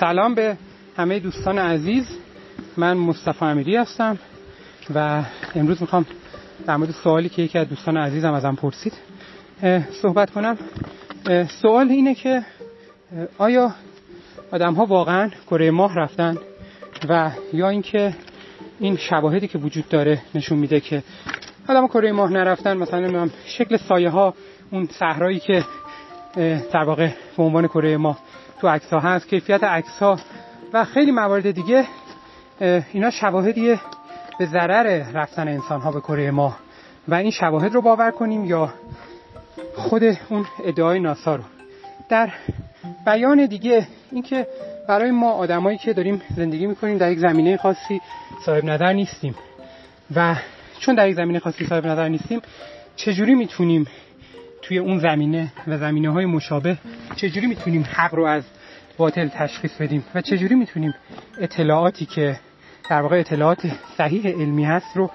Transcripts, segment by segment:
سلام به همه دوستان عزیز. من مصطفی امیری هستم و امروز می‌خوام در مورد سوالی که یکی از دوستان عزیزم ازم پرسید صحبت کنم. سوال اینه که آیا آدم ها واقعا کره ماه رفتن و یا اینکه این شواهدی که وجود داره نشون میده که آدم کره ماه نرفتن مثلا شکل سایه ها اون صحرایی که در واقع به عنوان کره ماه تو عکس ها هست کیفیت عکس ها و خیلی موارد دیگه اینا شواهدیه به ضرر رفتن انسان ها به کره ماه و این شواهد رو باور کنیم یا خود اون ادعای ناسا رو. در بیان دیگه اینکه برای ما آدمایی که داریم زندگی می‌کنیم در یک زمینه خاصی صاحب نظر نیستیم. و چون در یک زمینه خاصی صاحب نظر نیستیم چجوری می‌تونیم توی اون زمینه و زمینه های مشابه چجوری می‌تونیم حق رو از باطل تشخیص بدیم و چجوری می‌تونیم اطلاعاتی که در واقع اطلاعات صحیح علمی هست رو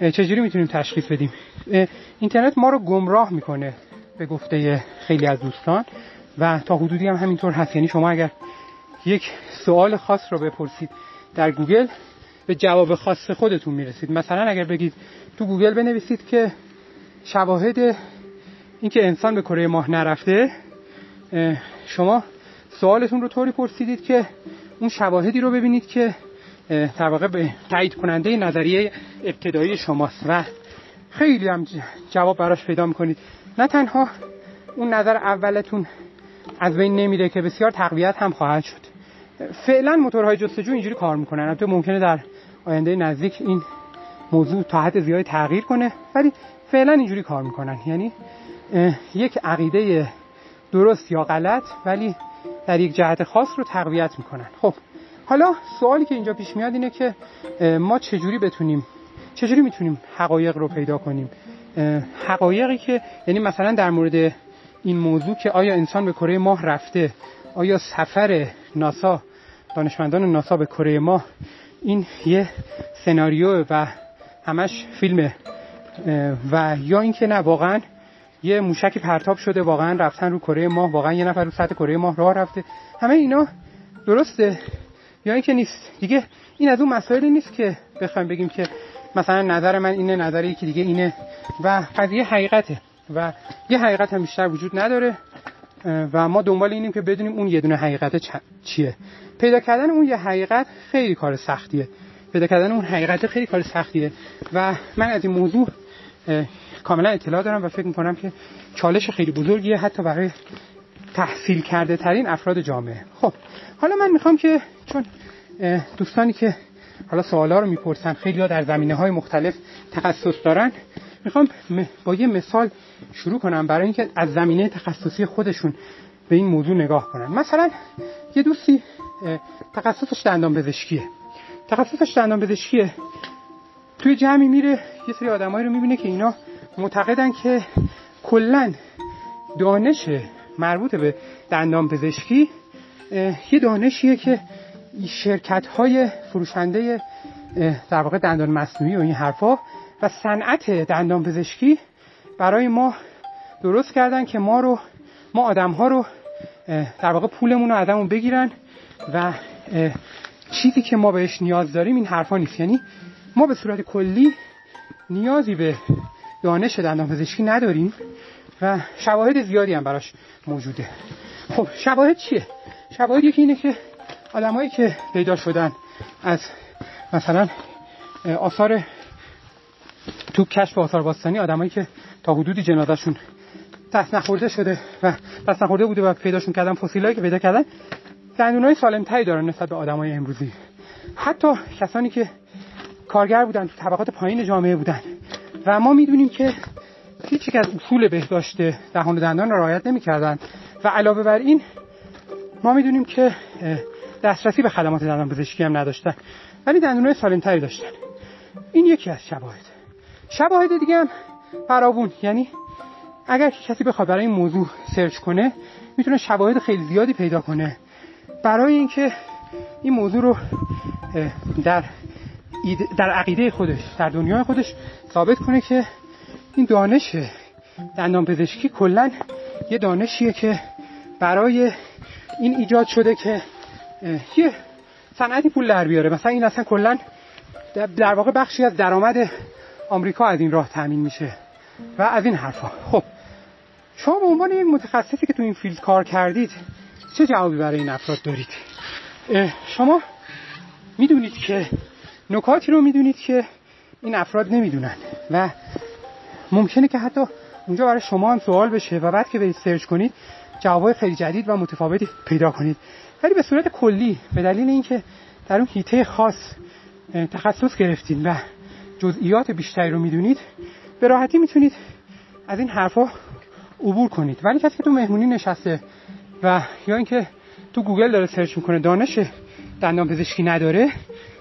چجوری می‌تونیم تشخیص بدیم؟ اینترنت ما رو گمراه می‌کنه به گفته خیلی از دوستان و تا حدودی هم همینطور هست. یعنی شما اگر یک سوال خاص رو بپرسید در گوگل به جواب خاص خودتون می‌رسید. مثلا اگر بگید تو گوگل بنویسید که شواهد اینکه انسان به کره ماه نرفته شما سوالتون رو طوری پرسیدید که اون شواهدی رو ببینید که در واقع تایید کننده نظریه ابتدایی شماست و خیلی هم جواب براش پیدا می‌کنید. نه تنها اون نظر اولتون از بین نمیره که بسیار تقویت هم خواهد شد. فعلا موتورهای جستجو اینجوری کار می‌کنن. البته ممکنه در آینده نزدیک این موضوع تا حد زیادی تغییر کنه ولی فعلا اینجوری کار می‌کنن. یعنی یک عقیده درست یا غلط ولی در یک جهت خاص رو تقویت می‌کنن. خب حالا سوالی که اینجا پیش میاد اینه که ما چجوری بتونیم چجوری می‌تونیم حقایق رو پیدا کنیم؟ حقایقی که یعنی مثلا در مورد این موضوع که آیا انسان به کره ماه رفته آیا سفر ناسا دانشمندان ناسا به کره ماه این یه سناریو و همش فیلمه. و یا اینکه نه واقعا یه موشکی پرتاب شده واقعا رفتن رو کره ماه واقعا یه نفر رو سطح کره ماه راه رفته. همه اینا درسته یا اینکه نیست. دیگه این از اون مسائلی نیست که بخوایم بگیم که مثلا نظر من اینه نظر یکی دیگه اینه. و قضیه حقیقته و یه حقیقت هم بیشتر وجود نداره. و ما دنبال اینیم که بدونیم اون یه دونه حقیقت چیه. پیدا کردن اون یه حقیقت خیلی کار سختیه. پیدا کردن اون حقیقت خیلی کار سختیه. و من از این موضوع کاملا اطلاع دارم و فکر می‌کنم که چالش خیلی بزرگیه حتی برای تحصیل کرده ترین افراد جامعه. خب حالا من می‌خوام که چون دوستانی که حالا سوالا رو می‌پرسن خیلی ها در زمینه های مختلف تخصص دارن می‌خوام با یه مثال شروع کنم برای اینکه از زمینه تخصصی خودشون به این موضوع نگاه کنن. مثلا یه دوستی تخصصش دندان پزشکیه. تخصصش دندان پزشکیه. توی جمعی میره یه سری آدمایی رو می‌بینه که اینا معتقدن که کلا دانش مربوط به دندان پزشکی یه دانشیه که شرکت های فروشنده در واقع دندان مصنوعی و این حرفا و صنعت دندان پزشکی برای ما درست کردن که ما رو ما آدم ها رو در واقع پولمون رو ازمون بگیرن و چیزی که ما بهش نیاز داریم این حرفا نیست. یعنی ما به صورت کلی نیازی به دانش دندان پزشکی نداریم و شواهد زیادی هم براش موجوده. خب شواهد چیه؟ شواهد یکی اینه که آدمایی که پیدا شدن از مثلا آثار تو کشف آثار باستانی آدمایی که تا حدودی جنازهشون دست نخورده شده و دست نخورده بوده و پیداشون کردن فسیلایی که پیدا کردن دندونای سالم تری دارن نسبت به آدمای امروزی. حتی کسانی که کارگر بودن تو طبقات پایین جامعه بودن. و ما می‌دونیم که هیچ از اصول بهداشت دهان و دندان را رعایت نمی‌کردن. و علاوه بر این ما می‌دونیم که دسترسی به خدمات دندان پزشکی هم نداشتن. ولی دندونای سالم تری داشتن. این یکی از شواهد. شواهد دیگه هم فراوون. یعنی اگر کسی بخواد برای این موضوع سرچ کنه می‌تونه شواهد خیلی زیادی پیدا کنه. برای اینکه این موضوع رو در در عقیده خودش در دنیای خودش ثابت کنه که این دانش دندان پزشکی کلا یه دانشیه که برای این ایجاد شده که یه صنعتی پول در بیاره. مثلا این اصلا کلا در واقع بخشی از درآمد آمریکا از این راه تامین میشه و از این حرفا. خب شما به عنوان یک متخصصی که تو این فیلد کار کردید چه جوابی برای این افراد دارید؟ شما می‌دونید که نکاتی رو می‌دونید که این افراد نمی‌دونن و ممکنه که حتی اونجا برای شما هم سوال بشه و بعد که برید سرچ کنید جوابای خیلی جدید و متفاوتی پیدا کنید. ولی به صورت کلی به دلیل اینکه در اون هیته خاص تخصص گرفتید و جزئیات بیشتری رو می‌دونید به راحتی می‌تونید از این حرفا عبور کنید. ولی کسی که تو مهمونی نشسته و یا اینکه تو گوگل داره سرچ می‌کنه دانش دندان پزشکی نداره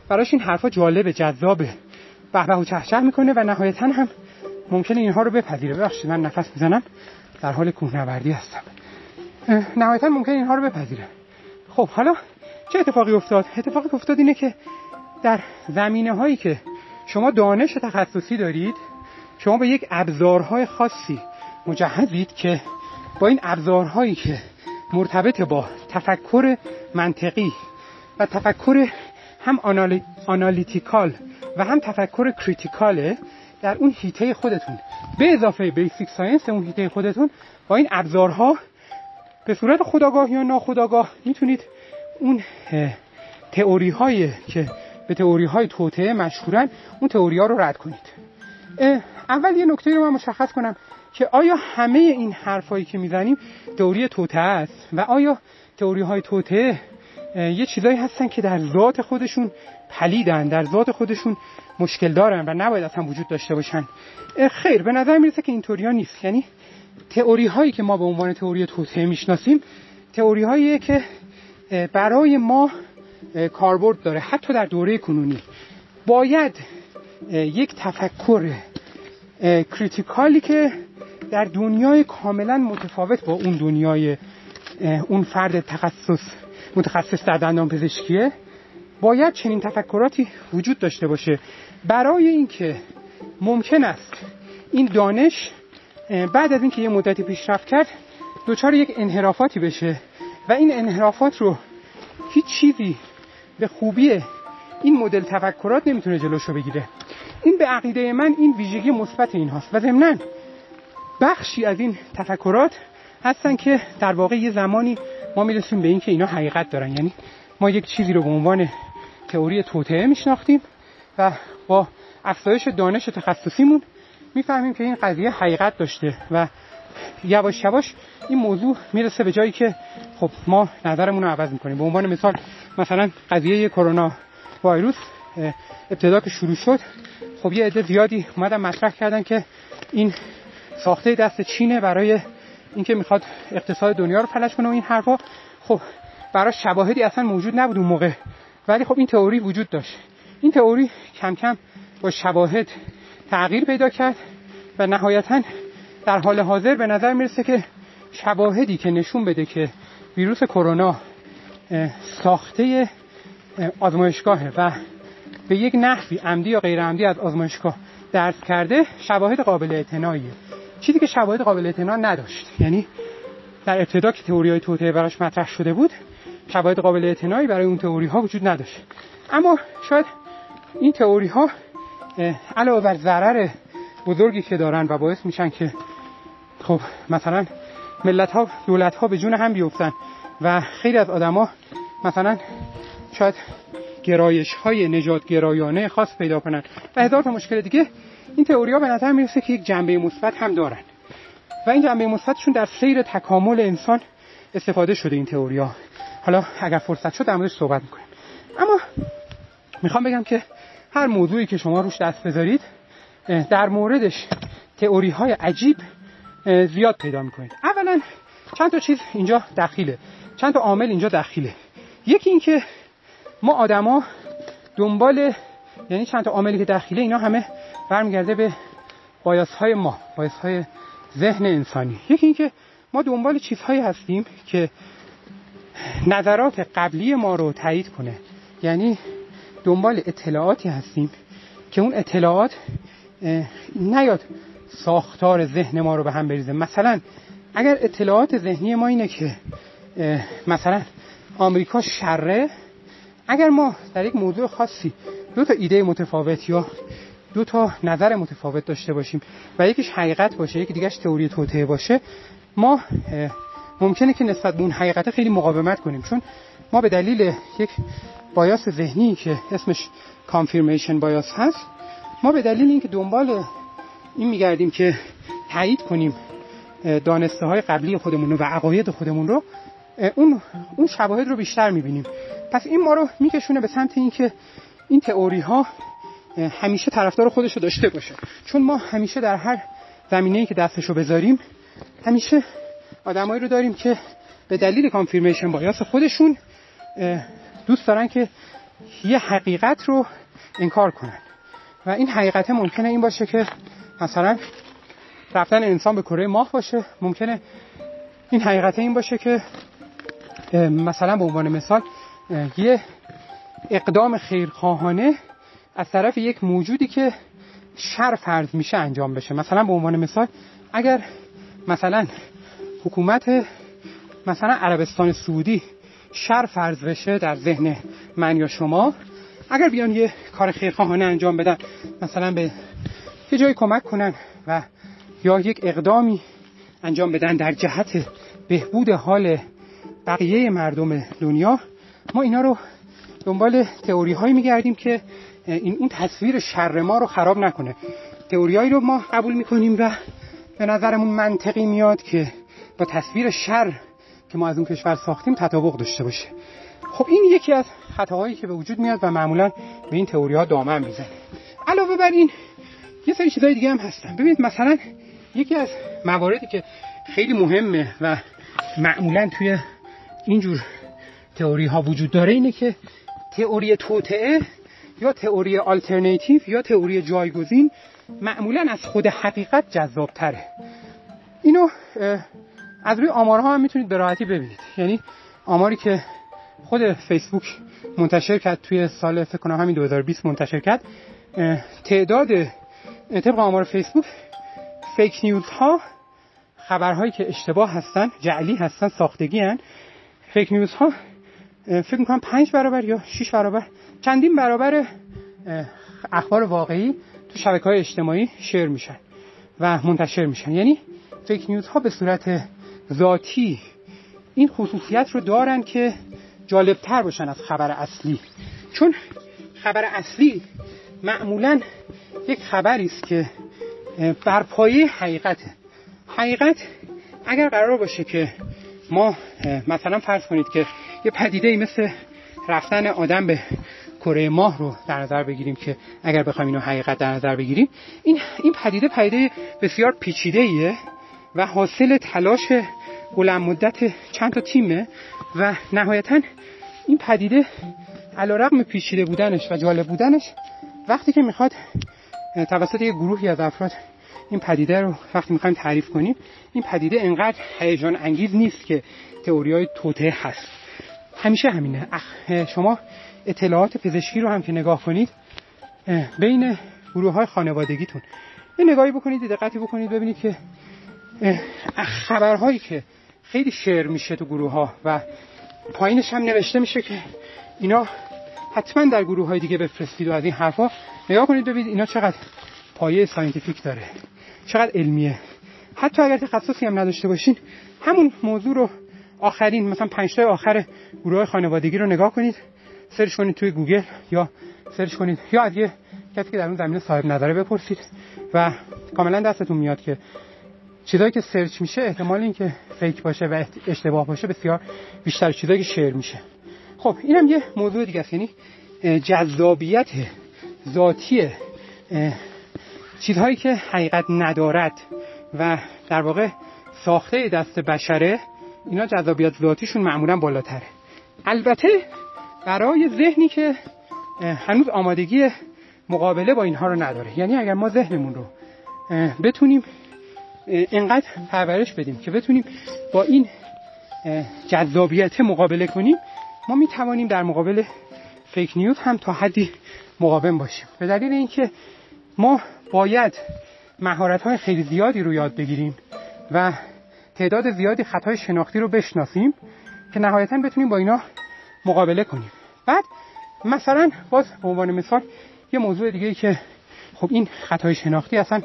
براش این حرفا جالبه جذابه. به و چهچه می‌کنه و نهایتا هم ممکنه اینها رو بپذیره. ببخشید من نفس می‌زنم. در حال کوهنوردی هستم. نهایتا ممکن اینها رو بپذیره. خب حالا چه اتفاقی افتاد؟ اتفاقی افتاد اینه که در زمینه هایی که شما دانش تخصصی دارید شما به یک ابزارهای خاصی مجهزید که با این ابزارهایی که مرتبط با تفکر منطقی و تفکر هم analytical و هم تفکر critical ه در اون حیطه خودتون. به اضافه basic science اون حیطه خودتون با این ابزارها به صورت خودآگاه یا ناخودآگاه می‌تونید اون تئوری هایی که به تئوری های توطعه مشهورن اون تئوری ها رو رد کنید. اول یه نکته رو من مشخص کنم که آیا همه این حرفایی که می‌زنیم تئوری توطعه است و آیا تئوری های توطعه یه چیزایی هستن که در ذات خودشون پلیدن در ذات خودشون مشکل دارن و نباید اصلا وجود داشته باشن. خیر به نظر می‌رسه که اینطوری ها نیست. یعنی تئوری هایی که ما به عنوان تئوری توطعه می‌شناسیم تئوری هایی که برای ما کاربرد داره حتی در دوره کنونی. باید یک تفکر کریتیکالی که در دنیای کاملا متفاوت با اون دنیای اون فرد تخصص متخصص در دندان پزشکیه باید چنین تفکراتی وجود داشته باشه. برای اینکه ممکن است این دانش بعد از اینکه یه مدتی پیشرفت کرد دچار یک انحرافاتی بشه و این انحرافات رو هیچ چیزی به خوبی این مدل تفکرات نمی‌تونه جلوشو بگیره. این به عقیده من این ویژگی مثبت این هاست و ضمناً بخشی از این تفکرات هستن که در واقع یه زمانی ما می‌رسیم به اینکه اینا حقیقت دارن. یعنی ما یک چیزی رو به عنوان تئوری توطعه میشناختیم و با افزایش دانش تخصصیمون می‌فهمیم که این قضیه حقیقت داشته و یواش یواش این موضوع می‌رسه به جایی که خب ما نظرمون رو عوض می‌کنیم. به عنوان مثال مثلا قضیه کرونا ویروس ابتدا که شروع شد خب یه عده زیادی اومدن مطرح کردن که این ساخته دست چینه برای اینکه می‌خواد اقتصاد دنیا رو فلج کنه و این حرفا خب برای شواهدی اصلا موجود نبود اون موقع. ولی خب این تئوری وجود داشت. این تئوری کم کم با شواهد تغییر پیدا کرد و نهایتا در حال حاضر به نظر می‌رسه که شواهدی که نشون بده که ویروس کرونا ساخته آزمایشگاهه و به یک نحوی عمدی یا غیر عمدی از آزمایشگاه درس کرده شواهد قابل اعتناییه. چیزی که شواهد قابل اعتنا نداشت. یعنی در ابتدا که تئوری های توطعه براش مطرح شده بود شواهد قابل اعتنایی برای اون تئوری ها وجود نداشت. اما شاید این تئوری ها علاوه بر ضرر بزرگی که دارن و باعث میشن که خب مثلا ملت ها دولت ها به جون هم بیفتن و خیلی از آدما مثلا شاید گرایش های نجات گرایانه خاص پیدا کنن. و هزار تا مشکل دیگه این تئوری ها به نظر می‌رسه که یک جنبه مثبت هم دارن. و این جنبه مثبتشون در سیر تکامل انسان استفاده شده این تئوری ها حالا اگر فرصت شد در موردش صحبت می‌کنیم. اما می‌خوام بگم که هر موضوعی که شما روش دست بذارید در موردش تئوری های عجیب زیاد پیدا می‌کنید. اولا چند تا چیز اینجا دخیله. چند تا عامل اینجا دخیله. یکی اینکه ما آدما دنبال یعنی چند تا عاملی که دخیله اینا همه برمیگرده به بایاس های ما بایاس های ذهن انسانی. یکی اینکه ما دنبال چیزهایی هستیم که نظرات قبلی ما رو تایید کنه. یعنی دنبال اطلاعاتی هستیم که اون اطلاعات نیاد ساختار ذهن ما رو به هم بریزه. مثلا اگر اطلاعات ذهنی ما اینه که مثلا آمریکا شره اگر ما در یک موضوع خاصی دو تا ایده متفاوت یا دو تا نظر متفاوت داشته باشیم و یکیش حقیقت باشه یکی دیگهش تئوری توطئه باشه. ما ممکنه که نسبت به اون حقیقت خیلی مقاومت کنیم چون ما به دلیل یک بایاس ذهنی که اسمش کانفirmation بایاس هست ما به دلیل اینکه دنبال این میگردیم که تایید کنیم دانسته های قبلی خودمون رو و عقاید خودمون رو اون اون شواهد رو بیشتر می‌بینیم. پس این ما رو میکشونه به سمت اینکه این تئوری ها همیشه طرفدار خودش رو داشته باشه. چون ما همیشه در هر زمینه‌ای که دستشو بذاریم همیشه آدمایی رو داریم که به دلیل کانفirmation بایاس خودشون دوست دارن که یه حقیقت رو انکار کنن. و این حقیقت ممکنه این باشه که مثلا رفتن انسان به کره ماه باشه. ممکنه این حقیقت این باشه که مثلا به عنوان مثال یه اقدام خیرخواهانه از طرف یک موجودی که شر فرض میشه انجام بشه. مثلا به عنوان مثال اگر مثلا حکومت مثلا عربستان سعودی شر فرض بشه در ذهن من یا شما اگر بیان یه کار خیرخواهانه انجام بدن مثلا به یه جایی کمک کنن و یا یک اقدامی انجام بدن در جهت بهبود حال بقیه مردم دنیا ما اینا رو دنبال تئوری هایی میگردیم که این اون تصویر شر ما رو خراب نکنه. تئوریایی رو ما قبول می‌کنیم و به نظرمون منطقی میاد که با تصویر شر که ما از اون کشور ساختیم تطابق داشته باشه. خب این یکی از خطاهایی که به وجود میاد و معمولا به این تئوری ها دامن می‌زنه. علاوه بر این یه سری چیزای دیگه هم هستن. ببینید مثلا یکی از مواردی که خیلی مهمه و معمولا توی اینجور تئوری ها وجود داره اینه که تئوری توطعه یا تئوری آلترناتیو یا تئوری جایگزین معمولا از خود حقیقت جذاب تره اینو از روی آمارها هم می‌تونید به راحتی ببینید. یعنی آماری که خود فیسبوک منتشر کرد توی سال فکر کنم همین 2020 منتشر کرد تعداد طبق آمار فیسبوک فیک نیوز ها خبرهایی که اشتباه هستن جعلی هستن ساختگی هن فیک نیوز ها فکر می‌کنم پنج برابر یا شیش برابر. چندین برابر اخبار واقعی تو شبکه های اجتماعی شیر میشن و منتشر میشن. یعنی فیک نیوز ها به صورت ذاتی این خصوصیت رو دارن که جالبتر باشن از خبر اصلی. چون خبر اصلی معمولا یک خبری است که بر پایه حقیقته حقیقت اگر قرار باشه که ما مثلا فرض کنید که یه پدیده مثل رفتن آدم به کره ماه رو در نظر بگیریم که اگر بخوایم اینو حقیقت در نظر بگیریم این این پدیده پدیده بسیار پیچیده ایه و حاصل تلاش بلند مدت چند تا تیمه و نهایتا این پدیده علیرغم پیچیده بودنش و جالب بودنش وقتی که می‌خواد توسط یک گروهی از افراد این پدیده رو وقتی می‌خوایم تعریف کنیم این پدیده انقدر هیجان انگیز نیست که تئوری های توته هست. همیشه همینه. شما اطلاعات پزشکی رو هم که نگاه کنید بین گروه های خانوادگیتون. یه نگاهی بکنید دقتی بکنید ببینید که خبرهایی که خیلی share میشه تو گروه ها و پایینش هم نوشته میشه که اینا حتما در گروه های دیگه بفرستید و از این حرفا نگاه کنید ببینید اینا چقدر پایه scientific داره چقدر علمیه. حتی اگر تخصصی هم نداشته باشین همون موضوع رو آخرین مثلا پنج آخر گروه خانوادگی رو نگاه کنید. search کنید توی گوگل یا search کنید یا از یه کسی که در اون زمینه صاحب نظره بپرسید و کاملا دستتون میاد که چیزایی که search میشه احتمال اینکه fake باشه و اشتباه باشه بسیار بیشتر چیزایی که share میشه. خب اینم یه موضوع دیگه است. یعنی جذابیت ذاتی چیزهایی که حقیقت ندارد و در واقع ساخته دست بشره اینا جذابیت ذاتیشون معمولا بالاتره. البته برای ذهنی که هنوز آمادگی مقابله با اینها رو نداره. یعنی اگر ما ذهنمون رو بتونیم اینقدر پرورش بدیم که بتونیم با این جذابیت مقابله کنیم ما می توانیم در مقابل فیک نیوز هم تا حدی مقاوم باشیم. به دلیل اینکه ما باید مهارت های خیلی زیادی رو یاد بگیریم و تعداد زیادی خطای شناختی رو بشناسیم که نهایتا بتونیم با اینا مقابله کنیم. بعد مثلا باز به عنوان مثال یه موضوع دیگه که خب این خطای شناختی اصلا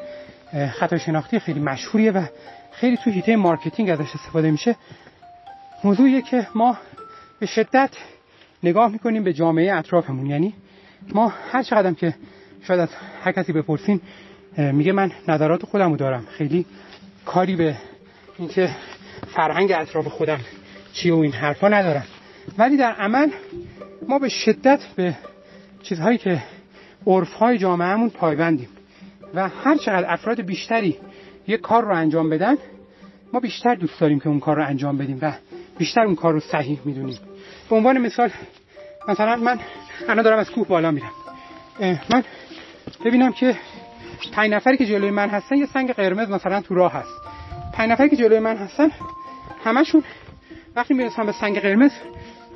خطای شناختی خیلی مشهوریه و خیلی تو حیطه marketing ازش استفاده میشه. موضوعیه که ما به شدت نگاه می‌کنیم به جامعه اطرافمون. یعنی ما هر چقدر که شاید از هر کسی بپرسین میگه من نظرات خودم رو دارم. خیلی کاری به اینکه فرهنگ اطراف خودم چیه و این حرفا ندارم. ولی در عمل ما به شدت به چیزهایی که عرفهای جامعهمون پایبندیم و هر چقدر افراد بیشتری یک کار رو انجام بدن ما بیشتر دوست داریم که اون کار رو انجام بدیم و بیشتر اون کار رو صحیح می‌دونیم. به عنوان مثال مثلا من الان دارم از کوه بالا میرم. من ببینم که پنج نفری که جلوی من هستن یه سنگ قرمز مثلا تو راه هست. پنج نفری که جلوی من هستن همشون وقتی می‌رسن به سنگ قرمز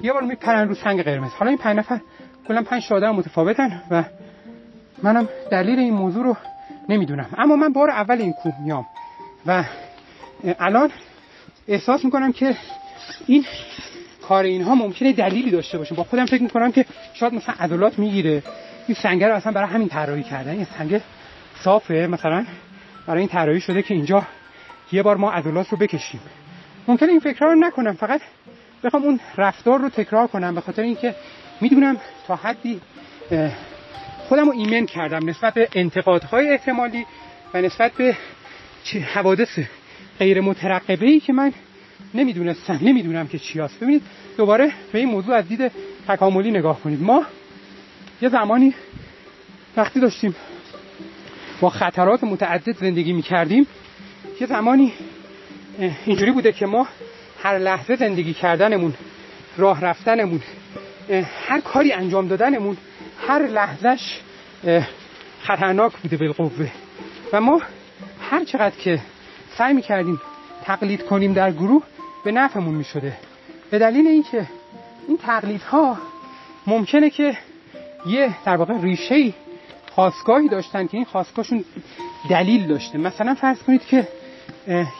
یه بار میپرن رو سنگ قرمز. حالا این پنج نفر کلا پنج تا آدم متفاوتن و منم دلیل این موضوع رو نمی‌دونم. اما من بار اول این کوه میام و الان احساس می‌کنم که این کار اینها ممکنه دلیلی داشته باشه. با خودم فکر می‌کنم که شاید مثلا عضلات می‌گیره. این سنگ رو اصلا برای همین طراحی کردن. این سنگ صافه مثلا برای این طراحی شده که اینجا یه بار ما عضلات رو بکشیم. ممکنه این فکرها رو نکنم فقط بخوام اون رفتار رو تکرار کنم به خاطر اینکه می‌دونم تا حدی خودم رو ایمن کردم نسبت به انتقادهای احتمالی و نسبت به حوادث غیر مترقبه ای که من نمی‌دونستم نمی‌دونم که چی هست. ببینید دوباره به این موضوع از دید تکاملی نگاه کنید. ما یه زمانی وقتی داشتیم با خطرات متعدد زندگی می کردیم یه زمانی اینجوری بوده که ما هر لحظه زندگی کردنمون راه رفتنمون هر کاری انجام دادنمون هر لحظهش خطرناک بوده بالقوه. و ما هر چقدر که سعی می کردیم تقلید کنیم در گروه به نفعمون می شده به دلیل اینکه این تقلیدها ممکنه که یه در واقع ریشه خواستگاهی داشتن که این خواستگاهشون دلیل داشته. مثلا فرض کنید که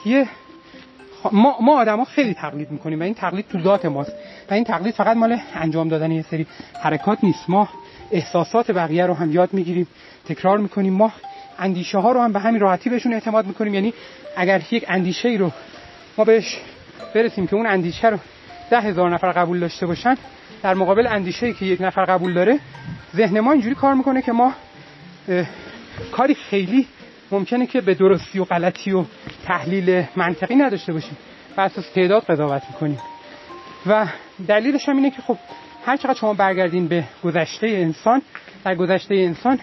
یه ما, ما آدم ها خیلی تقلید می‌کنیم و این تقلید تو ذات ماست. و این تقلید فقط مال انجام دادن یه سری حرکات نیست. ما احساسات بقیه رو هم یاد می‌گیریم تکرار می‌کنیم. ما اندیشه ها رو هم به همین راحتی بهشون اعتماد می‌کنیم. یعنی اگر یک اندیشه ای رو ما بهش برسیم که اون اندیشه رو ده هزار نفر قبول داشته باشن در مقابل اندیشه ای که یک نفر قبول داره ذهن ما اینجوری کار می‌کنه که ما کاری خیلی ممکنه که به درستی و غلطی و تحلیل منطقی نداشته باشیم. و اساس تعداد قضاوت می‌کنیم. و دلیلش هم اینه که خب هر چقدر شما برگردین به گذشته انسان در گذشته انسان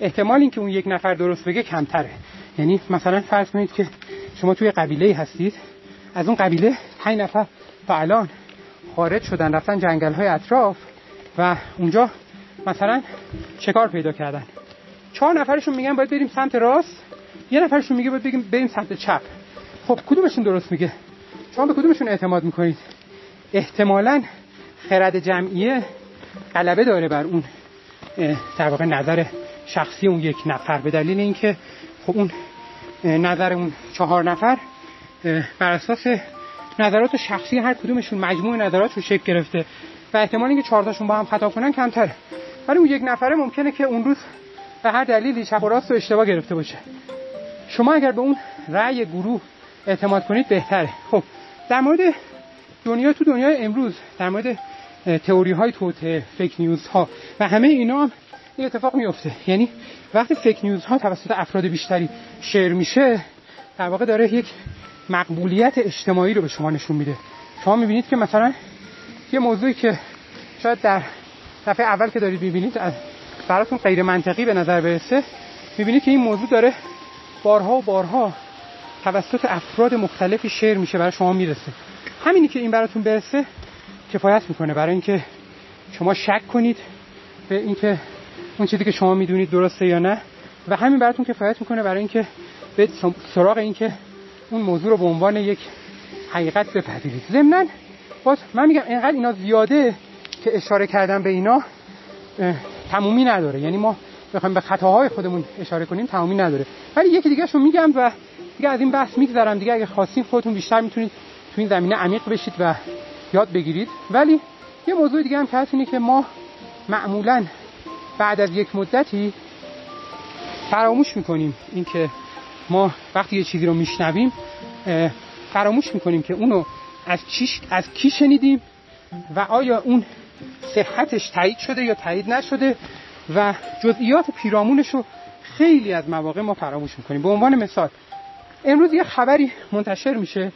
احتمال اینکه اون یک نفر درست بگه کمتره. یعنی مثلا فرض کنید که شما توی قبیله هستید. از اون قبیله 5 نفر تا الان خارج شدن رفتن جنگل های اطراف و اونجا مثلا شکار پیدا کردن. چهار نفرشون میگن باید بریم سمت راست یه نفرشون میگه باید بگیم بریم سمت چپ. خب کدومشون درست میگه؟ شما به کدومشون اعتماد می‌کنید؟ احتمالا خرد جمعیه غلبه داره بر اون در واقع نظر شخصی اون یک نفر به دلیل اینکه خب اون نظر اون چهار نفر بر اساس نظرات شخصی هر کدومشون مجموع نظرات رو شکل گرفته و احتمال اینکه چهار تاشون با هم خطا کنن کمتره. ولی اون یک نفره ممکنه که اون روز به هر دلیلی چپ و راست رو اشتباه گرفته باشه. شما اگر به اون رأی گروه اعتماد کنید بهتره. خب در مورد دنیا تو دنیای امروز در مورد تئوری های توته فیک نیوز ها و همه اینا هم این اتفاق میفته یعنی وقتی فیک نیوز ها توسط افراد بیشتری شیر میشه در واقع داره یک مقبولیت اجتماعی رو به شما نشون میده. شما می‌بینید که مثلا یه موضوعی که شاید در دفعه اول که دارید می‌بینید از براتون غیر منطقی به نظر برسه. می‌بینید که این موضوع داره بارها و بارها توسط افراد مختلفی شیر میشه برای شما می‌رسه. همینی که این براتون برسه کفایت می‌کنه برای اینکه شما شک کنید به اینکه اون چیزی که شما می‌دونید درسته یا نه. و همین براتون کفایت می‌کنه برای اینکه به سراغ اینکه اون موضوع رو به عنوان یک حقیقت بپذیرید. ضمن باز من میگم اینقدر اینا زیاده که اشاره کردم به اینا تمومی نداره. یعنی ما بخوایم به خطاهای خودمون اشاره کنیم تمومی نداره. ولی یکی دیگه شو میگم و دیگه از این بحث میگذرم. دیگه اگه خواستین خودتون بیشتر می‌تونید تو این زمینه عمیق بشید و یاد بگیرید. ولی یه موضوع دیگه هم که هست اینه که ما معمولا بعد از یک مدتی فراموش می‌کنیم اینکه ما وقتی یه چیزی رو میشنویم فراموش می‌کنیم که اونو از چیش از کی شنیدیم و آیا اون صحتش تایید شده یا تایید نشده و جزئیات پیرامونش رو خیلی از مواقع ما فراموش می‌کنیم. به عنوان مثال امروز یه خبری منتشر میشه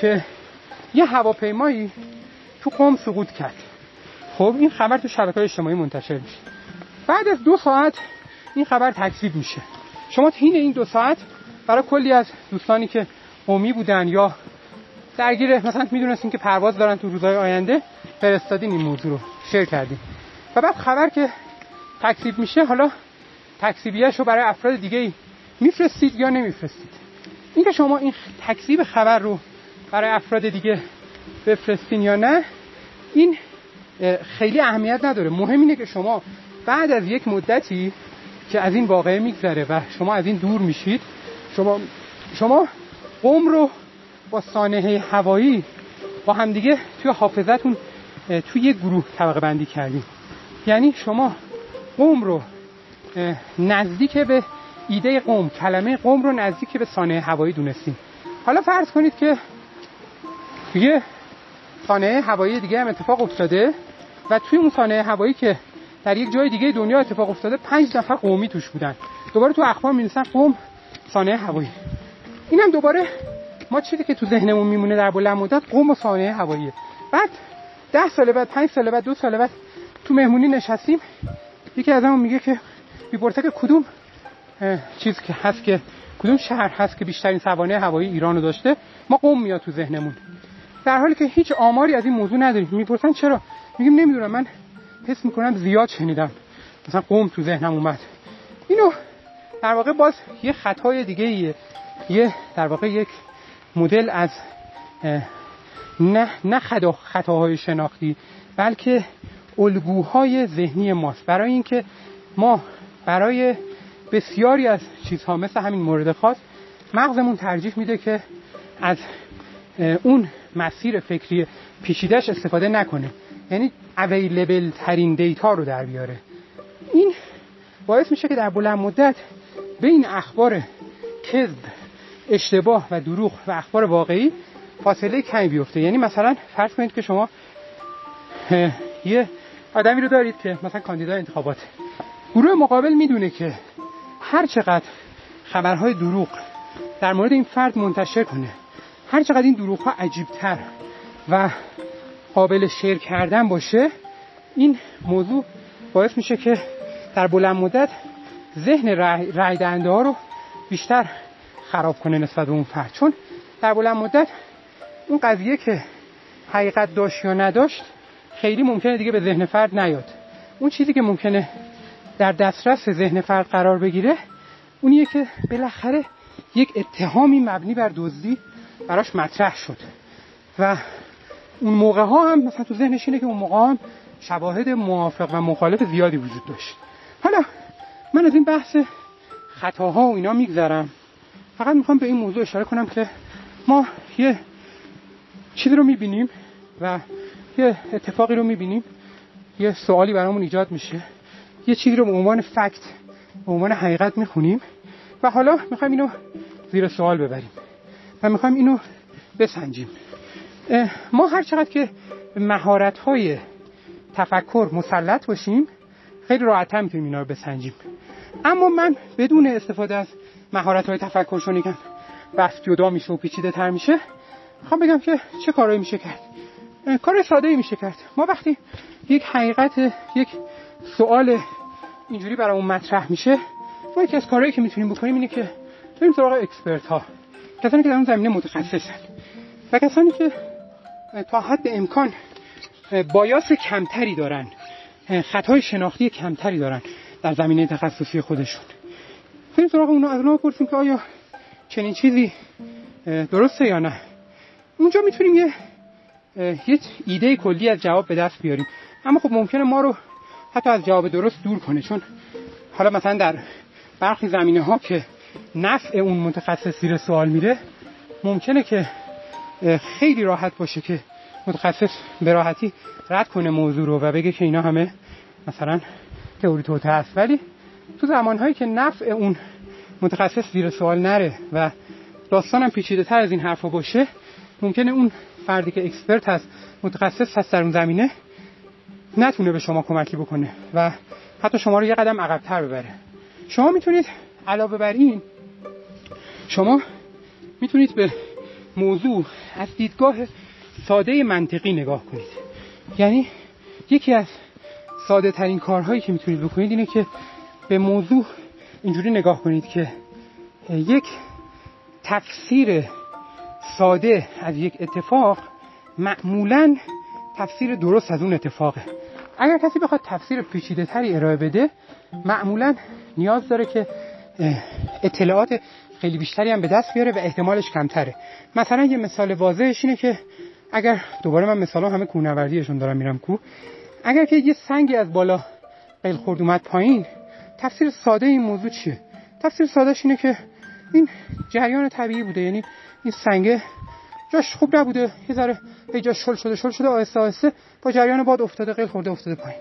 که یه هواپیمایی تو قم سقوط کرد. خب این خبر تو شبکه اجتماعی منتشر میشه. بعد از دو ساعت این خبر تکذیب میشه. شما حین این دو ساعت برای کلی از دوستانی که قومی بودن یا درگیر مثلا می‌دونستین که پرواز دارن تو روزهای آینده فرستادین این موضوع رو. شیر کردین و بعد خبر که تکذیب میشه حالا تکذیبیش رو برای افراد دیگه میفرستید یا نمیفرستید؟ اینکه شما این تکذیب خبر رو برای افراد دیگه بفرستین یا نه این خیلی اهمیت نداره. مهم اینه که شما بعد از یک مدتی که از این واقعه میگذره و شما از این دور میشید شما شما قوم رو با سانحه هوایی با همدیگه توی حافظتون توی یک گروه طبقه بندی کردیم. یعنی شما قوم رو نزدیک به ایده قوم کلمه قوم رو نزدیک به سانحه هوایی دونستیم. حالا فرض کنید که یه سانحه هوایی دیگه هم اتفاق افتاده و توی اون سانحه هوایی که در یک جای دیگه دنیا اتفاق افتاده پنج نفر قومی توش بودن. دوباره تو اخبار می‌نویسن قوم سانحه هوایی. اینم دوباره ما چیزی که تو ذهنمون میمونه در بلند مدت قوم و سانحه هواییه بعد ده سال بعد پنج سال بعد دو سال بعد تو مهمونی نشستیم. یکی از میگه که بیپرسه که کدوم چیز که هست که کدوم شهر هست که بیشترین سوانه هوایی ایران رو داشته؟ ما قوم میاد تو ذهنمون. در حالی که هیچ آماری از این موضوع نداریم. می‌پرسن چرا؟ میگیم نمی‌دونم. من حس می‌کنم زیاد شنیدم. مثلا قوم تو ذهنم اومد. اینو در واقع باز یه خطای دیگه ایه. یه در واقع یک مدل از نه نه خطاهای شناختی بلکه الگوهای ذهنی ماست. برای اینکه ما برای بسیاری از چیزها مثل همین مورد خاص مغزمون ترجیح میده که از اون مسیر فکری پیچیدهش استفاده نکنه. یعنی اویلیبل ترین دیتا رو در بیاره. این باعث میشه که در بلند مدت بین اخبار کذب اشتباه و دروغ و اخبار واقعی فاصله کمی بیفته. یعنی مثلا فرض کنید که شما یه آدمی رو دارید که مثلا کاندیدای انتخابات. گروه مقابل می‌دونه که هر چقدر خبرهای دروغ در مورد این فرد منتشر کنه هر چقدر این دروغ ها عجیبتر و قابل شیر کردن باشه این موضوع باعث میشه که در بلند مدت ذهن رای ها رو بیشتر خراب کنه نسبت به اون فرد. چون در بلند مدت اون قضیه که حقیقت داشت یا نداشت خیلی ممکنه دیگه به ذهن فرد نیاد. اون چیزی که ممکنه در دسترس ذهن فرد قرار بگیره اونیه که بالاخره یک اتهامی مبنی بر دزدی براش مطرح شد. و اون موقع ها هم مثلا تو ذهنش اینه که اون موقع هم شواهد موافق و مخالف زیادی وجود داشت. حالا من از این بحث خطاها و اینا میگذرم. فقط می‌خوام به این موضوع اشاره کنم که ما یه چیزی رو می‌بینیم؟ و یه اتفاقی رو می‌بینیم. یه سوالی برامون ایجاد میشه. یه چیزی رو به عنوان فکت به عنوان حقیقت می‌خونیم. و حالا می‌خوایم اینو زیر سوال ببریم. و می‌خوایم اینو بسنجیم. ما هر چقدر که مهارت های تفکر مسلط باشیم خیلی راحت‌تر می‌تونیم اینا رو بسنجیم. اما من بدون استفاده از مهارت های تفکر چون یکم بحث جدا میشه و پیچیده تر میشه. می‌خوام بگم که چه کارهایی میشه کرد. کار ساده ای میشه کرد. ما وقتی یک حقیقت یک سوال اینجوری برامون مطرح میشه ما یکی از کارهایی که می‌تونیم بکنیم اینه که بریم سراغ اکسپرت ها کسانی که در اون زمینه متخصصن. و کسانی که تا حد امکان بایاس کمتری دارن خطای شناختی کمتری دارن در زمینه تخصصی خودشون. بریم سراغ اونا. از اونا بپرسیم که آیا چنین چیزی درسته یا نه؟ اونجا می‌تونیم یه یه ایده کلی از جواب به دست بیاریم. اما خب ممکنه ما رو حتی از جواب درست دور کنه چون حالا مثلا در برخی زمینه ها که نفع اون متخصص زیر سوال میره ممکنه که خیلی راحت باشه که متخصص به راحتی رد کنه موضوع رو و بگه که اینا همه مثلا تئوری توته هست ولی تو زمانهایی که نفع اون متخصص زیر سوال نره و داستانم پیچیده تر از این حرفا باشه ممکنه اون فردی که اکسپرت هست متخصص هست در اون زمینه نتونه به شما کمکی بکنه و حتی شما رو یه قدم عقبتر ببره. شما می‌تونید علاوه بر این شما می‌تونید به موضوع از دیدگاه ساده منطقی نگاه کنید. یعنی یکی از ساده ترین کارهایی که می‌تونید بکنید اینه که به موضوع اینجوری نگاه کنید که یک تفسیر ساده از یک اتفاق معمولا تفسیر درست از اون اتفاقه. اگر کسی بخواد تفسیر پیچیده تری ارائه بده معمولا نیاز داره که اطلاعات خیلی بیشتری هم به دست بیاره و احتمالش کمتره. مثلا یه مثال واضحش اینه که اگر دوباره من مثلا همه کوهنوردیشون دارم میرم کو اگر که یه سنگی از بالا قیل خورد اومد پایین تفسیر ساده این موضوع چیه؟ تفسیر سادهش اینه که این جریان طبیعی بوده. یعنی این سنگه جاش خوب نبوده. یه ذره به جاش شل شده شل شده آهسته آهسته. با جریان باد افتاده قیل خورده افتاده پایین.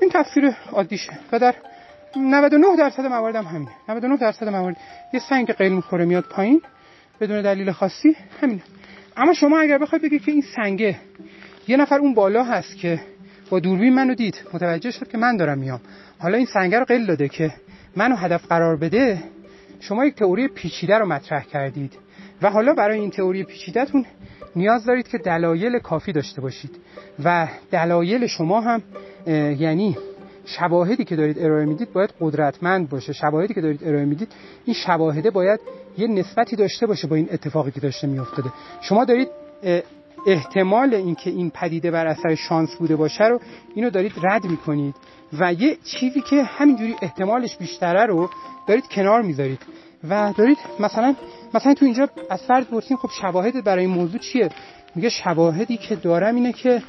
این تفسیر عادیشه. و در 99 درصد موارد هم همینه 99 درصد موارد. یه سنگ قیل می‌خوره میاد پایین. بدون دلیل خاصی همینه. اما شما اگر بخواید بگید که این سنگه یه نفر اون بالا هست که با دوربین منو دید متوجه شد که من دارم میام. حالا این سنگ رو قیل داده که منو هدف قرار بده شما یک تئوری پیچیده رو مطرح کردید. و حالا برای این تئوری پیچیدهتون نیاز دارید که دلایل کافی داشته باشید. و دلایل شما هم یعنی شواهدی که دارید ارائه می‌دید باید قدرتمند باشه. شواهدی که دارید ارائه می‌دید این شواهده باید یه نسبتی داشته باشه با این اتفاقی که داشته میافتاده. شما دارید احتمال اینکه این پدیده بر اثر شانس بوده باشه رو اینو دارید رد می‌کنید و یه چیزی که همینجوری احتمالش بیشتره رو دارید کنار می‌ذارید. و دارید مثلا مثلا تو اینجا از فرد پرسیم خب شواهد برای این موضوع چیه؟ میگه شواهدی که دارم اینه که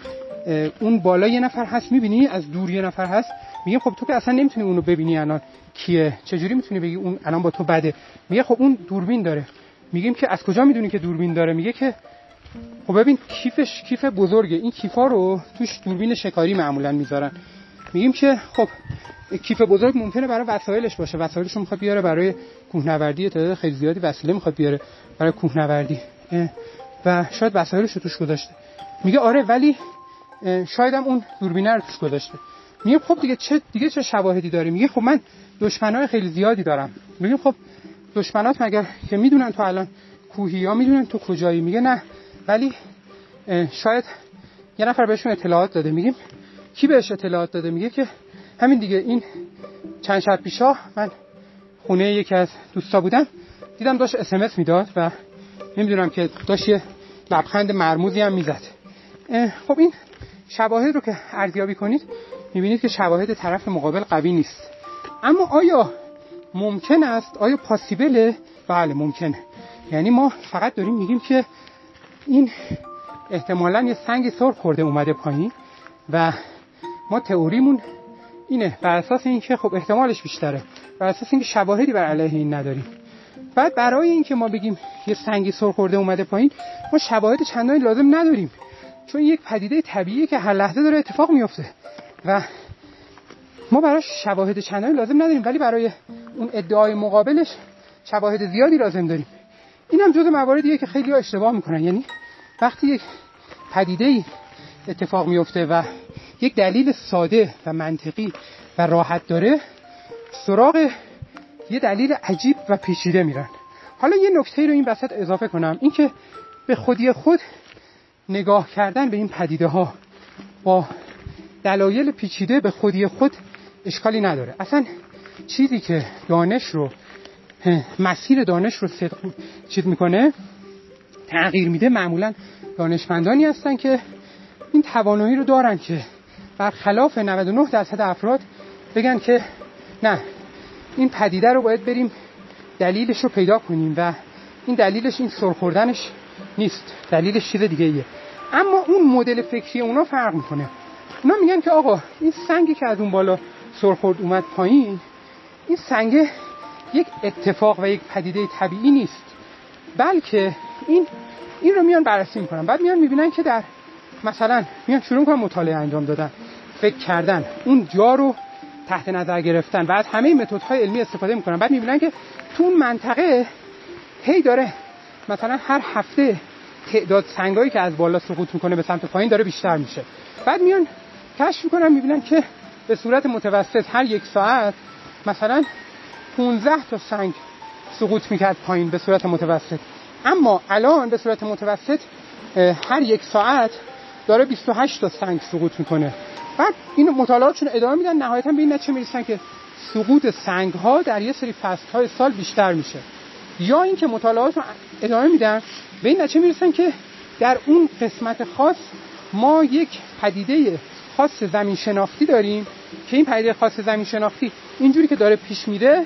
اون بالا یه نفر هست می‌بینی؟ از دور یه نفر هست. میگه خب تو که اصلا نمی‌تونی اونو ببینی الان کیه. چجوری می‌تونی بگی اون الان با تو بده؟ میگه خب اون دوربین داره. میگیم که از کجا می‌دونی که دوربین داره؟ میگه که خب ببین کیفش کیف بزرگه. این کیفا رو توش دوربین شکاری معمولا می‌ذارن. میگیم که خب کیف بزرگ ممکنه برای وسایلش باشه. وسایلش رو می‌خواد بیاره برای کوهنوردی تعداد خیلی زیادی وسیله می‌خواد بیاره برای کوهنوردی. و شاید وسایلش رو توش گذاشته. میگه آره ولی شاید هم اون دوربینه رو توش گذاشته. میگه خب دیگه چه دیگه چه شواهدی داری میگه خب من دشمنای خیلی زیادی دارم. میگه خب دشمنات مگر که می‌دونن تو الان کوهی یا می‌دونن تو کجایی؟ میگه نه. ولی شاید یه نفر بهشون اطلاعات داده. میگیم کی بهش اطلاعات داده؟ میگه که همین دیگه این چند شب پیشا من خونه یکی از دوستا بودم دیدم داشت اسمس می‌داد و نمی‌دونم که داشت یه لبخند مرموزی هم می‌زد. خب این شواهد رو که ارزیابی کنید می‌بینید که شواهد طرف مقابل قوی نیست. اما آیا ممکن است؟ آیا پاسیبله؟ بله ممکنه یعنی ما فقط داریم میگیم که این احتمالا یه سنگ سر خورده اومده پایین و ما تئوریمون اینه بر اساس اینکه خب احتمالش بیشتره بر اساس اینکه شواهدی بر علیه این نداریم. بعد برای اینکه ما بگیم یه سنگی سر خورده اومده پایین ما شواهد چندانی لازم نداریم. چون یک پدیده طبیعیه که هر لحظه داره اتفاق میفته و ما براش شواهد چندانی لازم نداریم ولی برای اون ادعای مقابلش شواهد زیادی لازم داریم. این هم جز مواردیه که خیلی ها اشتباه می‌کنن. یعنی وقتی یک پدیده اتفاق میفته و یک دلیل ساده و منطقی و راحت داره. سراغ یه دلیل عجیب و پیچیده میرن. حالا یه نکته رو این وسط اضافه کنم. اینکه به خودی خود نگاه کردن به این پدیده ها با دلایل پیچیده به خودی خود اشکالی نداره. اصلا چیزی که دانش رو مسیر دانش رو صدق چیز می‌کنه تغییر میده معمولا دانشمندانی هستن که این توانایی رو دارن که برخلاف 99 درصد افراد بگن که نه این پدیده رو باید بریم دلیلش رو پیدا کنیم و این دلیلش این سرخوردنش نیست. دلیلش چیز دیگه ایه اما اون مدل فکری اونا فرق می‌کنه. اونا میگن که آقا این سنگی که از اون بالا سرخورد اومد پایین این سنگ یک اتفاق و یک پدیده طبیعی نیست. بلکه این این رو میان بررسی می‌کنن. بعد میان می‌بینن که در مثلا میان شروع کنن مطالعه انجام دادن. فکر کردن. اون جا رو تحت نظر گرفتن و از همه متدهای علمی استفاده می‌کنن. بعد می‌بینن که تو اون منطقه هی داره مثلا هر هفته تعداد سنگایی که از بالا سقوط می‌کنه به سمت پایین داره بیشتر میشه. بعد میان کشف می‌کنن می‌بینن که به صورت متوسط هر یک ساعت مثلا 15 تا سنگ سقوط می‌کرد پایین به صورت متوسط. اما الان به صورت متوسط هر یک ساعت داره 28 تا سنگ سقوط می‌کنه. بعد این مطالعاتشون ادامه میدن نهایتا به این نتیجه می‌رسن که سقوط سنگ ها در یه سری فصل های سال بیشتر میشه. یا اینکه مطالعات رو ادامه میدن به این نتیجه می‌رسن که در اون قسمت خاص ما یک پدیده خاص زمین شناختی داریم که این پدیده خاص زمین شناختی اینجوری که داره پیش میره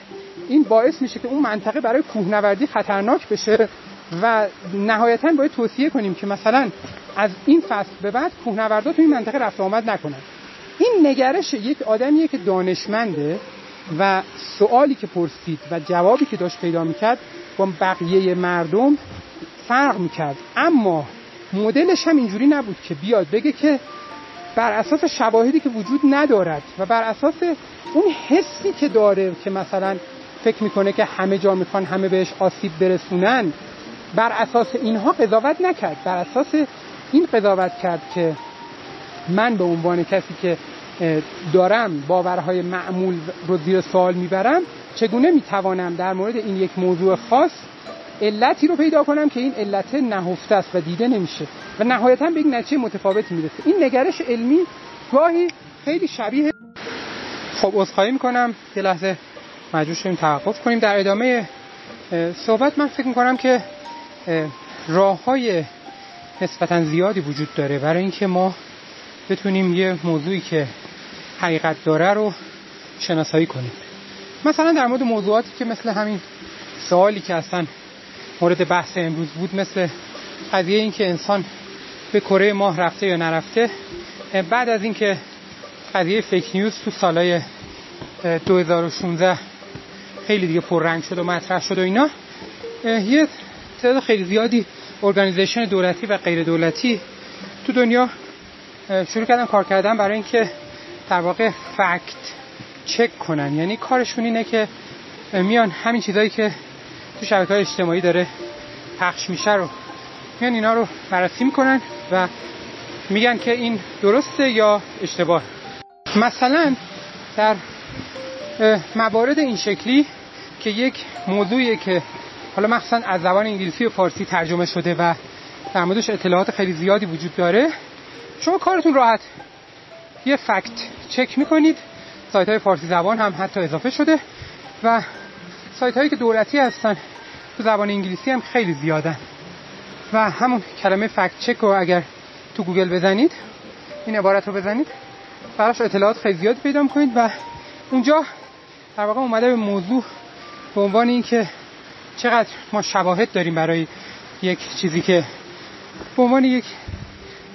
این باعث میشه که اون منطقه برای کوهنوردی خطرناک بشه و نهایتا باید توصیه کنیم که مثلا از این فصل به بعد کوهنوردا تو این منطقه رفت آمد نکنن این نگرش یک آدمیه که دانشمنده و سوالی که پرسید و جوابی که داشت پیدا می‌کرد با بقیه مردم فرق می‌کرد. اما مدلش هم اینجوری نبود که بیاد بگه که بر اساس شواهدی که وجود ندارد و بر اساس اون حسی که داره که مثلا فکر می‌کنه که همه جا می‌خوان همه بهش آسیب برسونن بر اساس اینها قضاوت نکرد. بر اساس این قضاوت کرد که من به عنوان کسی که دارم باورهای معمول رو زیر سوال می‌برم چگونه می‌توانم در مورد این یک موضوع خاص علتی رو پیدا کنم که این علت نهفته است و دیده نمیشه؟ و نهایتا به یک نتیجه متفاوتی می‌رسه. این نگرش علمی گاهی خیلی شبیه خب عذرخواهی می‌کنم. یه لحظه مجبور شدیم توقف کنیم. در ادامه صحبت من فکر می‌کنم که راه های نسبتا زیادی وجود داره. برای اینکه ما بتونیم یه موضوعی که حقیقت داره رو شناسایی کنیم. مثلا در مورد موضوعاتی که مثل همین سوالی که اصلا مورد بحث امروز بود مثل قضیه این که انسان به کره ماه رفته یا نرفته بعد از اینکه قضیه فیک نیوز تو سالهای 2016 خیلی دیگه پررنگ شد و مطرح شد و اینا یه تعداد خیلی زیادی ارگانیزیشن دولتی و غیر دولتی تو دنیا شروع کردن کار کردن برای اینکه در واقع فکت چک کنن. یعنی کارشون اینه که میان همین چیزایی که تو شبکه های اجتماعی داره پخش میشه رو میان اینا رو بررسی می‌کنن و میگن که این درسته یا اشتباه. مثلا در موارد این شکلی که یک موضوعیه که حالا مخصوصا از زبان انگلیسی و فارسی ترجمه شده و در موردش اطلاعات خیلی زیادی وجود داره. شما کارتون راحت. یه فکت چک می‌کنید. سایت های فارسی زبان هم حتی اضافه شده و سایت هایی که دولتی هستن تو زبان انگلیسی هم خیلی زیادن. و همون کلمه فکت چک رو اگر تو گوگل بزنید این عبارت رو بزنید براش اطلاعات خیلی زیاد پیدا می‌کنید و اونجا در واقع اومده به موضوع به عنوان اینکه چقدر ما شواهد داریم برای یک چیزی که به عنوان یک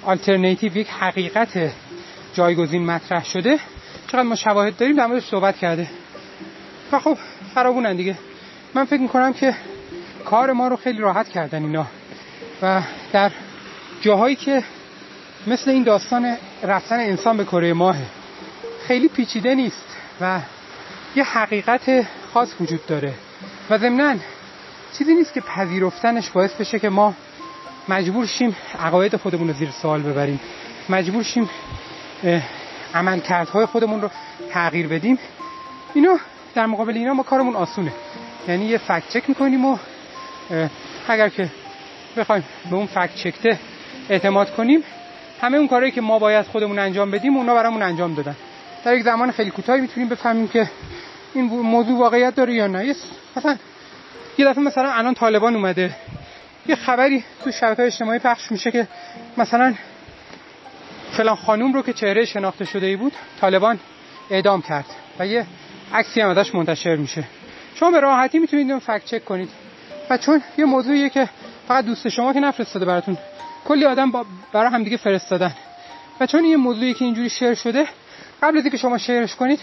آلترناتیو یک حقیقت جایگزین مطرح شده چقدر ما شواهد داریم در موردش صحبت کرده. و خب فراوونن دیگه. من فکر می‌کنم که کار ما رو خیلی راحت کردن اینا. و در جاهایی که مثل این داستان رفتن انسان به کره ماه خیلی پیچیده نیست و یه حقیقت خاص وجود داره. و ضمناً چیزی نیست که پذیرفتنش باعث بشه که ما مجبور شیم عقاید خودمون رو زیر سوال ببریم. مجبور شیم عملکردهای خودمون رو تغییر بدیم. اینو در مقابل اینا ما کارمون آسونه. یعنی یه فکت چک می‌کنیم و اگر که بخوایم به اون فکت چکته اعتماد کنیم همه اون کارهایی که ما باید خودمون انجام بدیم اونا برامون انجام دادن. در یک زمان خیلی کوتاهی می‌تونیم بفهمیم که این موضوع واقعیت داره یا نه. مثلا یه دفعه مثلا الان طالبان اومده. یه خبری تو شبکه اجتماعی پخش میشه که مثلا فلان خانوم رو که چهره شناخته شده ای بود طالبان اعدام کرد و یه عکسی هم ازش منتشر میشه. شما به راحتی می‌تونید اون فکت چک کنید. و چون یه موضوعیه که فقط دوست شما که نفرستاده براتون کلی آدم با برای همدیگه فرستادن. و چون یه موضوعی که اینجوری شیر شده قبل از اینکه شما شیرش کنید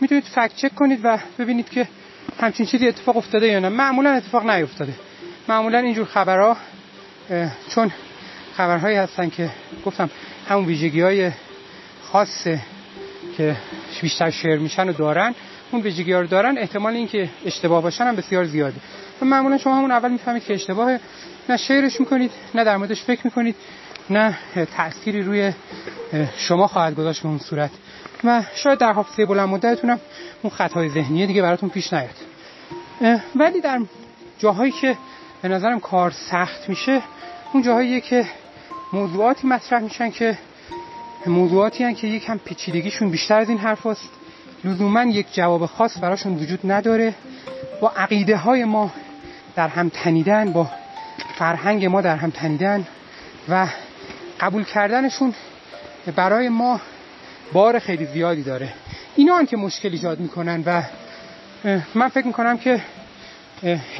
می‌تونید فکت چک کنید و ببینید که همچین چیزی اتفاق افتاده یا نه؟ معمولا اتفاق نیفتاده. معمولا اینجور خبرها چون خبرهایی هستن که گفتم همون ویژگی های خاص که بیشتر شعر میشن و دارن اون ویژگی ها رو دارن احتمال اینکه اشتباه باشن هم بسیار زیاده. و معمولا شما همون اول می‌فهمید که اشتباه نه شعرش می‌کنید نه در موردش فکر می‌کنید نه تأثیری روی شما خواهد گذاشت به اون صورت. و شاید در حافظه بلند مدتتونم اون خطای ذهنی دیگه براتون پیش نیاد. ولی در جاهایی که به نظرم کار سخت میشه اون جاهایی که موضوعاتی مطرح میشن که موضوعاتی هن که یکم پیچیدگیشون بیشتر از این حرف هست لزوما یک جواب خاص براشون وجود نداره. با عقیده های ما در هم تنیدن با فرهنگ ما در هم تنیدن و قبول کردنشون برای ما بار خیلی زیادی داره. اینا هم که مشکل ایجاد می‌کنن و من فکر می‌کنم که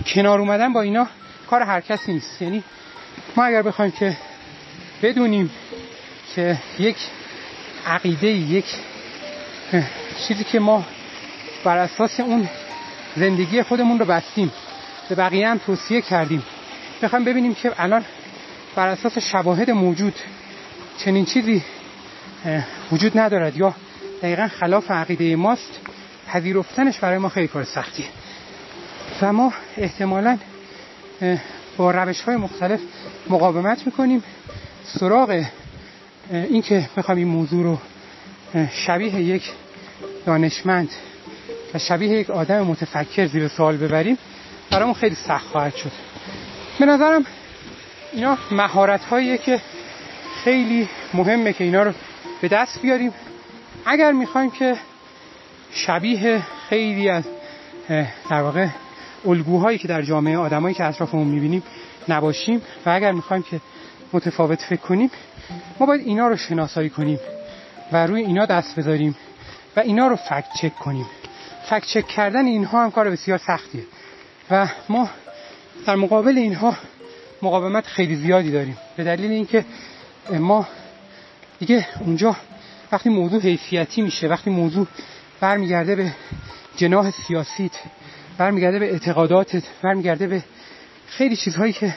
کنار اومدن با اینا کار هر کسی نیست. یعنی ما اگر بخوایم که بدونیم که یک عقیده یک چیزی که ما بر اساس اون زندگی خودمون رو بستیم به بقیه هم توصیه کردیم. بخوایم ببینیم که الان بر اساس شواهد موجود چنین چیزی وجود ندارد. یا دقیقا خلاف عقیده ماست پذیرفتنش برای ما خیلی کار سختیه و ما احتمالا با روش های مختلف مقاومت می‌کنیم. سراغ اینکه بخوام این موضوع رو شبیه یک دانشمند و شبیه یک آدم متفکر زیر سوال ببریم برامون خیلی سخت خواهد شد. به نظرم اینا مهارت هاییه که خیلی مهمه که اینا رو به دست بیاریم. اگر می‌خوایم که شبیه خیلی از در واقع الگوهایی که در جامعه آدمایی که اطرافمون می‌بینیم نباشیم و اگر می‌خوایم که متفاوت فکر کنیم ما باید اینا رو شناسایی کنیم و روی اینا دست بذاریم و اینا رو فکت چک کنیم. فکت چک کردن اینها هم کار بسیار سختیه و ما در مقابل اینها مقاومت خیلی زیادی داریم. به دلیل اینکه ما دیگه اونجا وقتی موضوع حیثیتی میشه وقتی موضوع برمیگرده به جناح سیاسیت برمیگرده به اعتقاداتت برمیگرده به خیلی چیزهایی که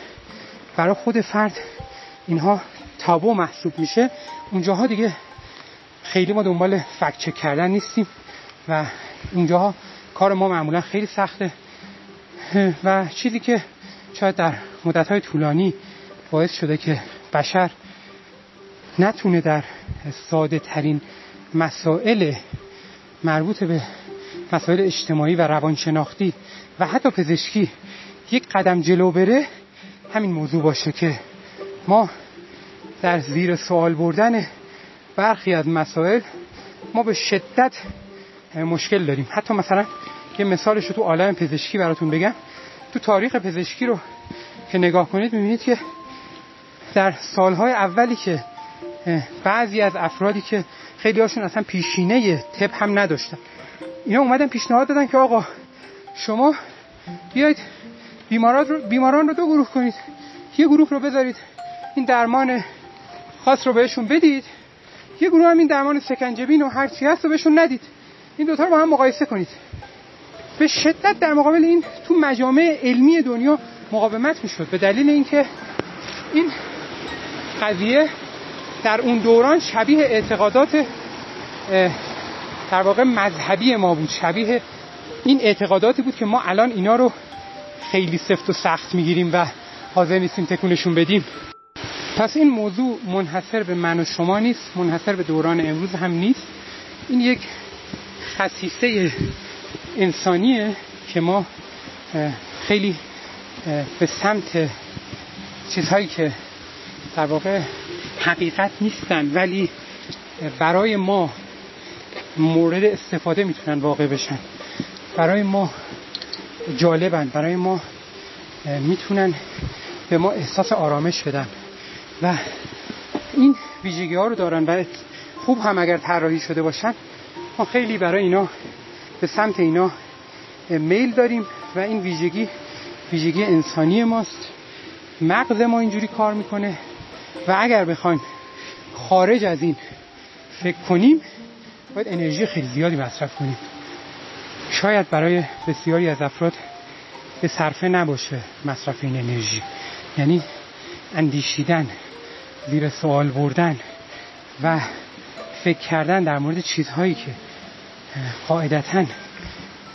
برای خود فرد اینها تابو محسوب میشه اونجاها دیگه خیلی ما دنبال فکچه کردن نیستیم و اونجاها کار ما معمولا خیلی سخته و چیزی که شاید در مدت طولانی باعث شده که بشر نتونه در ساده ترین مسائل مربوط به مسائل اجتماعی و روانشناختی و حتی پزشکی یک قدم جلو بره همین موضوع باشه که ما در زیر سوال بردن برخی از مسائل ما به شدت مشکل داریم. حتی مثلا یه مثالش رو تو عالم پزشکی براتون بگم. تو تاریخ پزشکی رو که نگاه کنید می‌بینید که در سالهای اولی که بعضی از افرادی که خیلی هاشون اصلا پیشینه تب هم نداشتن. اینا اومدن پیشنهاد دادن که آقا شما بیاید بیماران رو, بیماران رو دو گروه کنید. یه گروه رو بذارید. این درمان خاص رو بهشون بدید. یه گروه هم این درمان سکنجبین و هر چی هست رو بهشون ندید. این دوتا رو با هم مقایسه کنید. به شدت در مقابل این تو مجامع علمی دنیا مقاومت می‌شد. به دلیل اینکه این قضیه در اون دوران شبیه اعتقادات در واقع مذهبی ما بود. شبیه این اعتقاداتی بود که ما الان اینا رو خیلی سفت و سخت می‌گیریم و حاضر نیستیم تکونشون بدیم. پس این موضوع منحصر به من و شما نیست منحصر به دوران امروز هم نیست. این یک خصیصه انسانیه که ما خیلی به سمت چیزهایی که در واقع حقیقت نیستن ولی برای ما مورد استفاده می‌تونن واقع بشن. برای ما جالبن برای ما می‌تونن به ما احساس آرامش بدن. و این ویژگی ها رو دارن و خوب هم اگر طراحی شده باشن ما خیلی برای اینا به سمت اینا میل داریم و این ویژگی ویژگی انسانی ماست. مغز ما اینجوری کار می‌کنه. و اگر بخوایم خارج از این فکر کنیم باید انرژی خیلی زیادی مصرف کنیم. شاید برای بسیاری از افراد به صرفه نباشه مصرف این انرژی. یعنی اندیشیدن زیر سوال بردن و فکر کردن در مورد چیزهایی که قاعدتا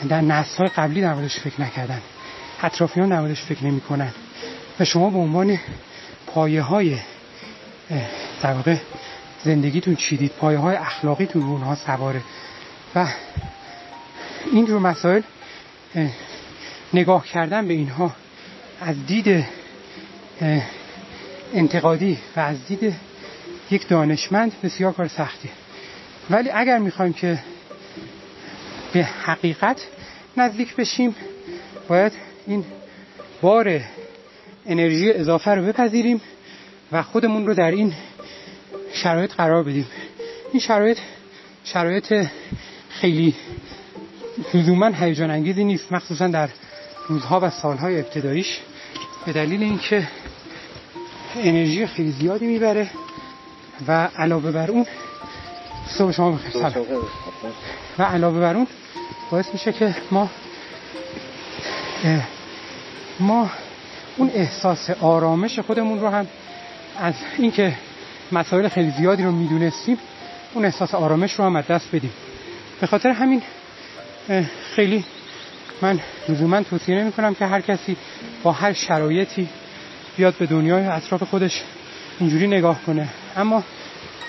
در نسل قبلی در موردش فکر نکردن اطرافیان در موردش فکر نمی کنن و شما به عنوان پایه های در واقع زندگیتون چیدید پایه های اخلاقیتون رو اونها سواره. و این رو مسائل نگاه کردن به اینها از دید انتقادی و از دید یک دانشمند بسیار کار سختی. ولی اگر می‌خوایم که به حقیقت نزدیک بشیم باید این بار انرژی اضافه رو بپذیریم. و خودمون رو در این شرایط قرار بدیم. این شرایط شرایط خیلی لزوما هیجان انگیزی نیست مخصوصا در روزها و سالهای ابتداییش. به دلیل اینکه انرژی خیلی زیادی می‌بره و علاوه بر اون صبح شما بخیر. و علاوه بر اون باعث میشه که ما ما اون احساس آرامش خودمون رو هم از اینکه مسائل خیلی زیادی رو می‌دونستیم اون احساس آرامش رو هم از دست بدیم. به خاطر همین خیلی من لزوما توصیه نمی کنم که هر کسی با هر شرایطی بیاد به دنیای اطراف خودش اینجوری نگاه کنه. اما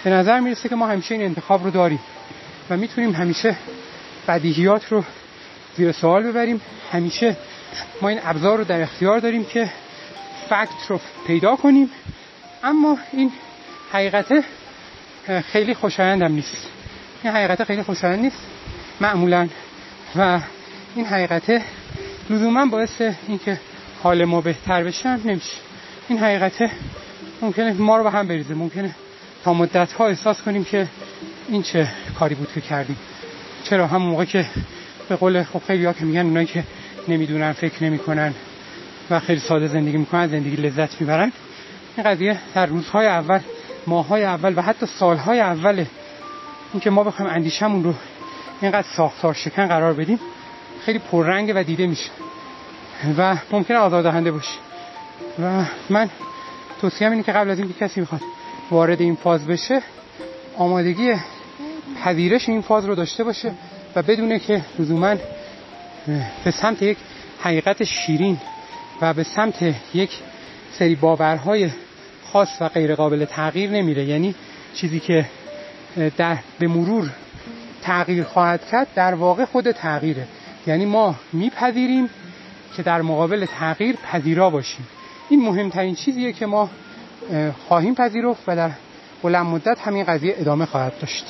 به نظر می‌رسه که ما همیشه این انتخاب رو داریم و می‌تونیم همیشه بدیهیات رو زیر سوال ببریم. همیشه ما این ابزار رو در اختیار داریم که فکت رو پیدا کنیم اما این حقیقت خیلی خوشایندم نیست. این حقیقت خیلی خوشایند نیست معمولا. و این حقیقت لزوما باعث اینکه حال ما بهتر بشه نمیشه. این حقیقت ممکنه ما رو به هم بریزه. ممکنه تا مدت ها احساس کنیم که این چه کاری بود که کردیم. چرا هم موقع که به قول خب خیلی ها که میگن اونایی که نمی‌دونن فکر نمی‌کنن و خیلی ساده زندگی می‌کنن زندگی لذت می‌برن. این قضیه در روزهای اول ماهای اول و حتی سالهای اول اینکه ما بخوایم اندیشمون رو اینقدر ساختار شکن قرار بدیم خیلی پررنگ و دیده میشه و ممکنه آزاردهنده باشه. و من توصیه اینه که قبل از اینکه کسی می‌خواد وارد این فاز بشه آمادگی پذیرش این فاز رو داشته باشه و بدونه که لزوما به سمت یک حقیقت شیرین و به سمت یک سری باورهای خاص و غیر قابل تغییر نمیره. یعنی چیزی که در به مرور تغییر خواهد کرد در واقع خود تغییره. یعنی ما میپذیریم که در مقابل تغییر پذیرا باشیم. این مهمترین چیزیه که ما خواهیم پذیرفت و در بلند مدت همین قضیه ادامه خواهد داشت.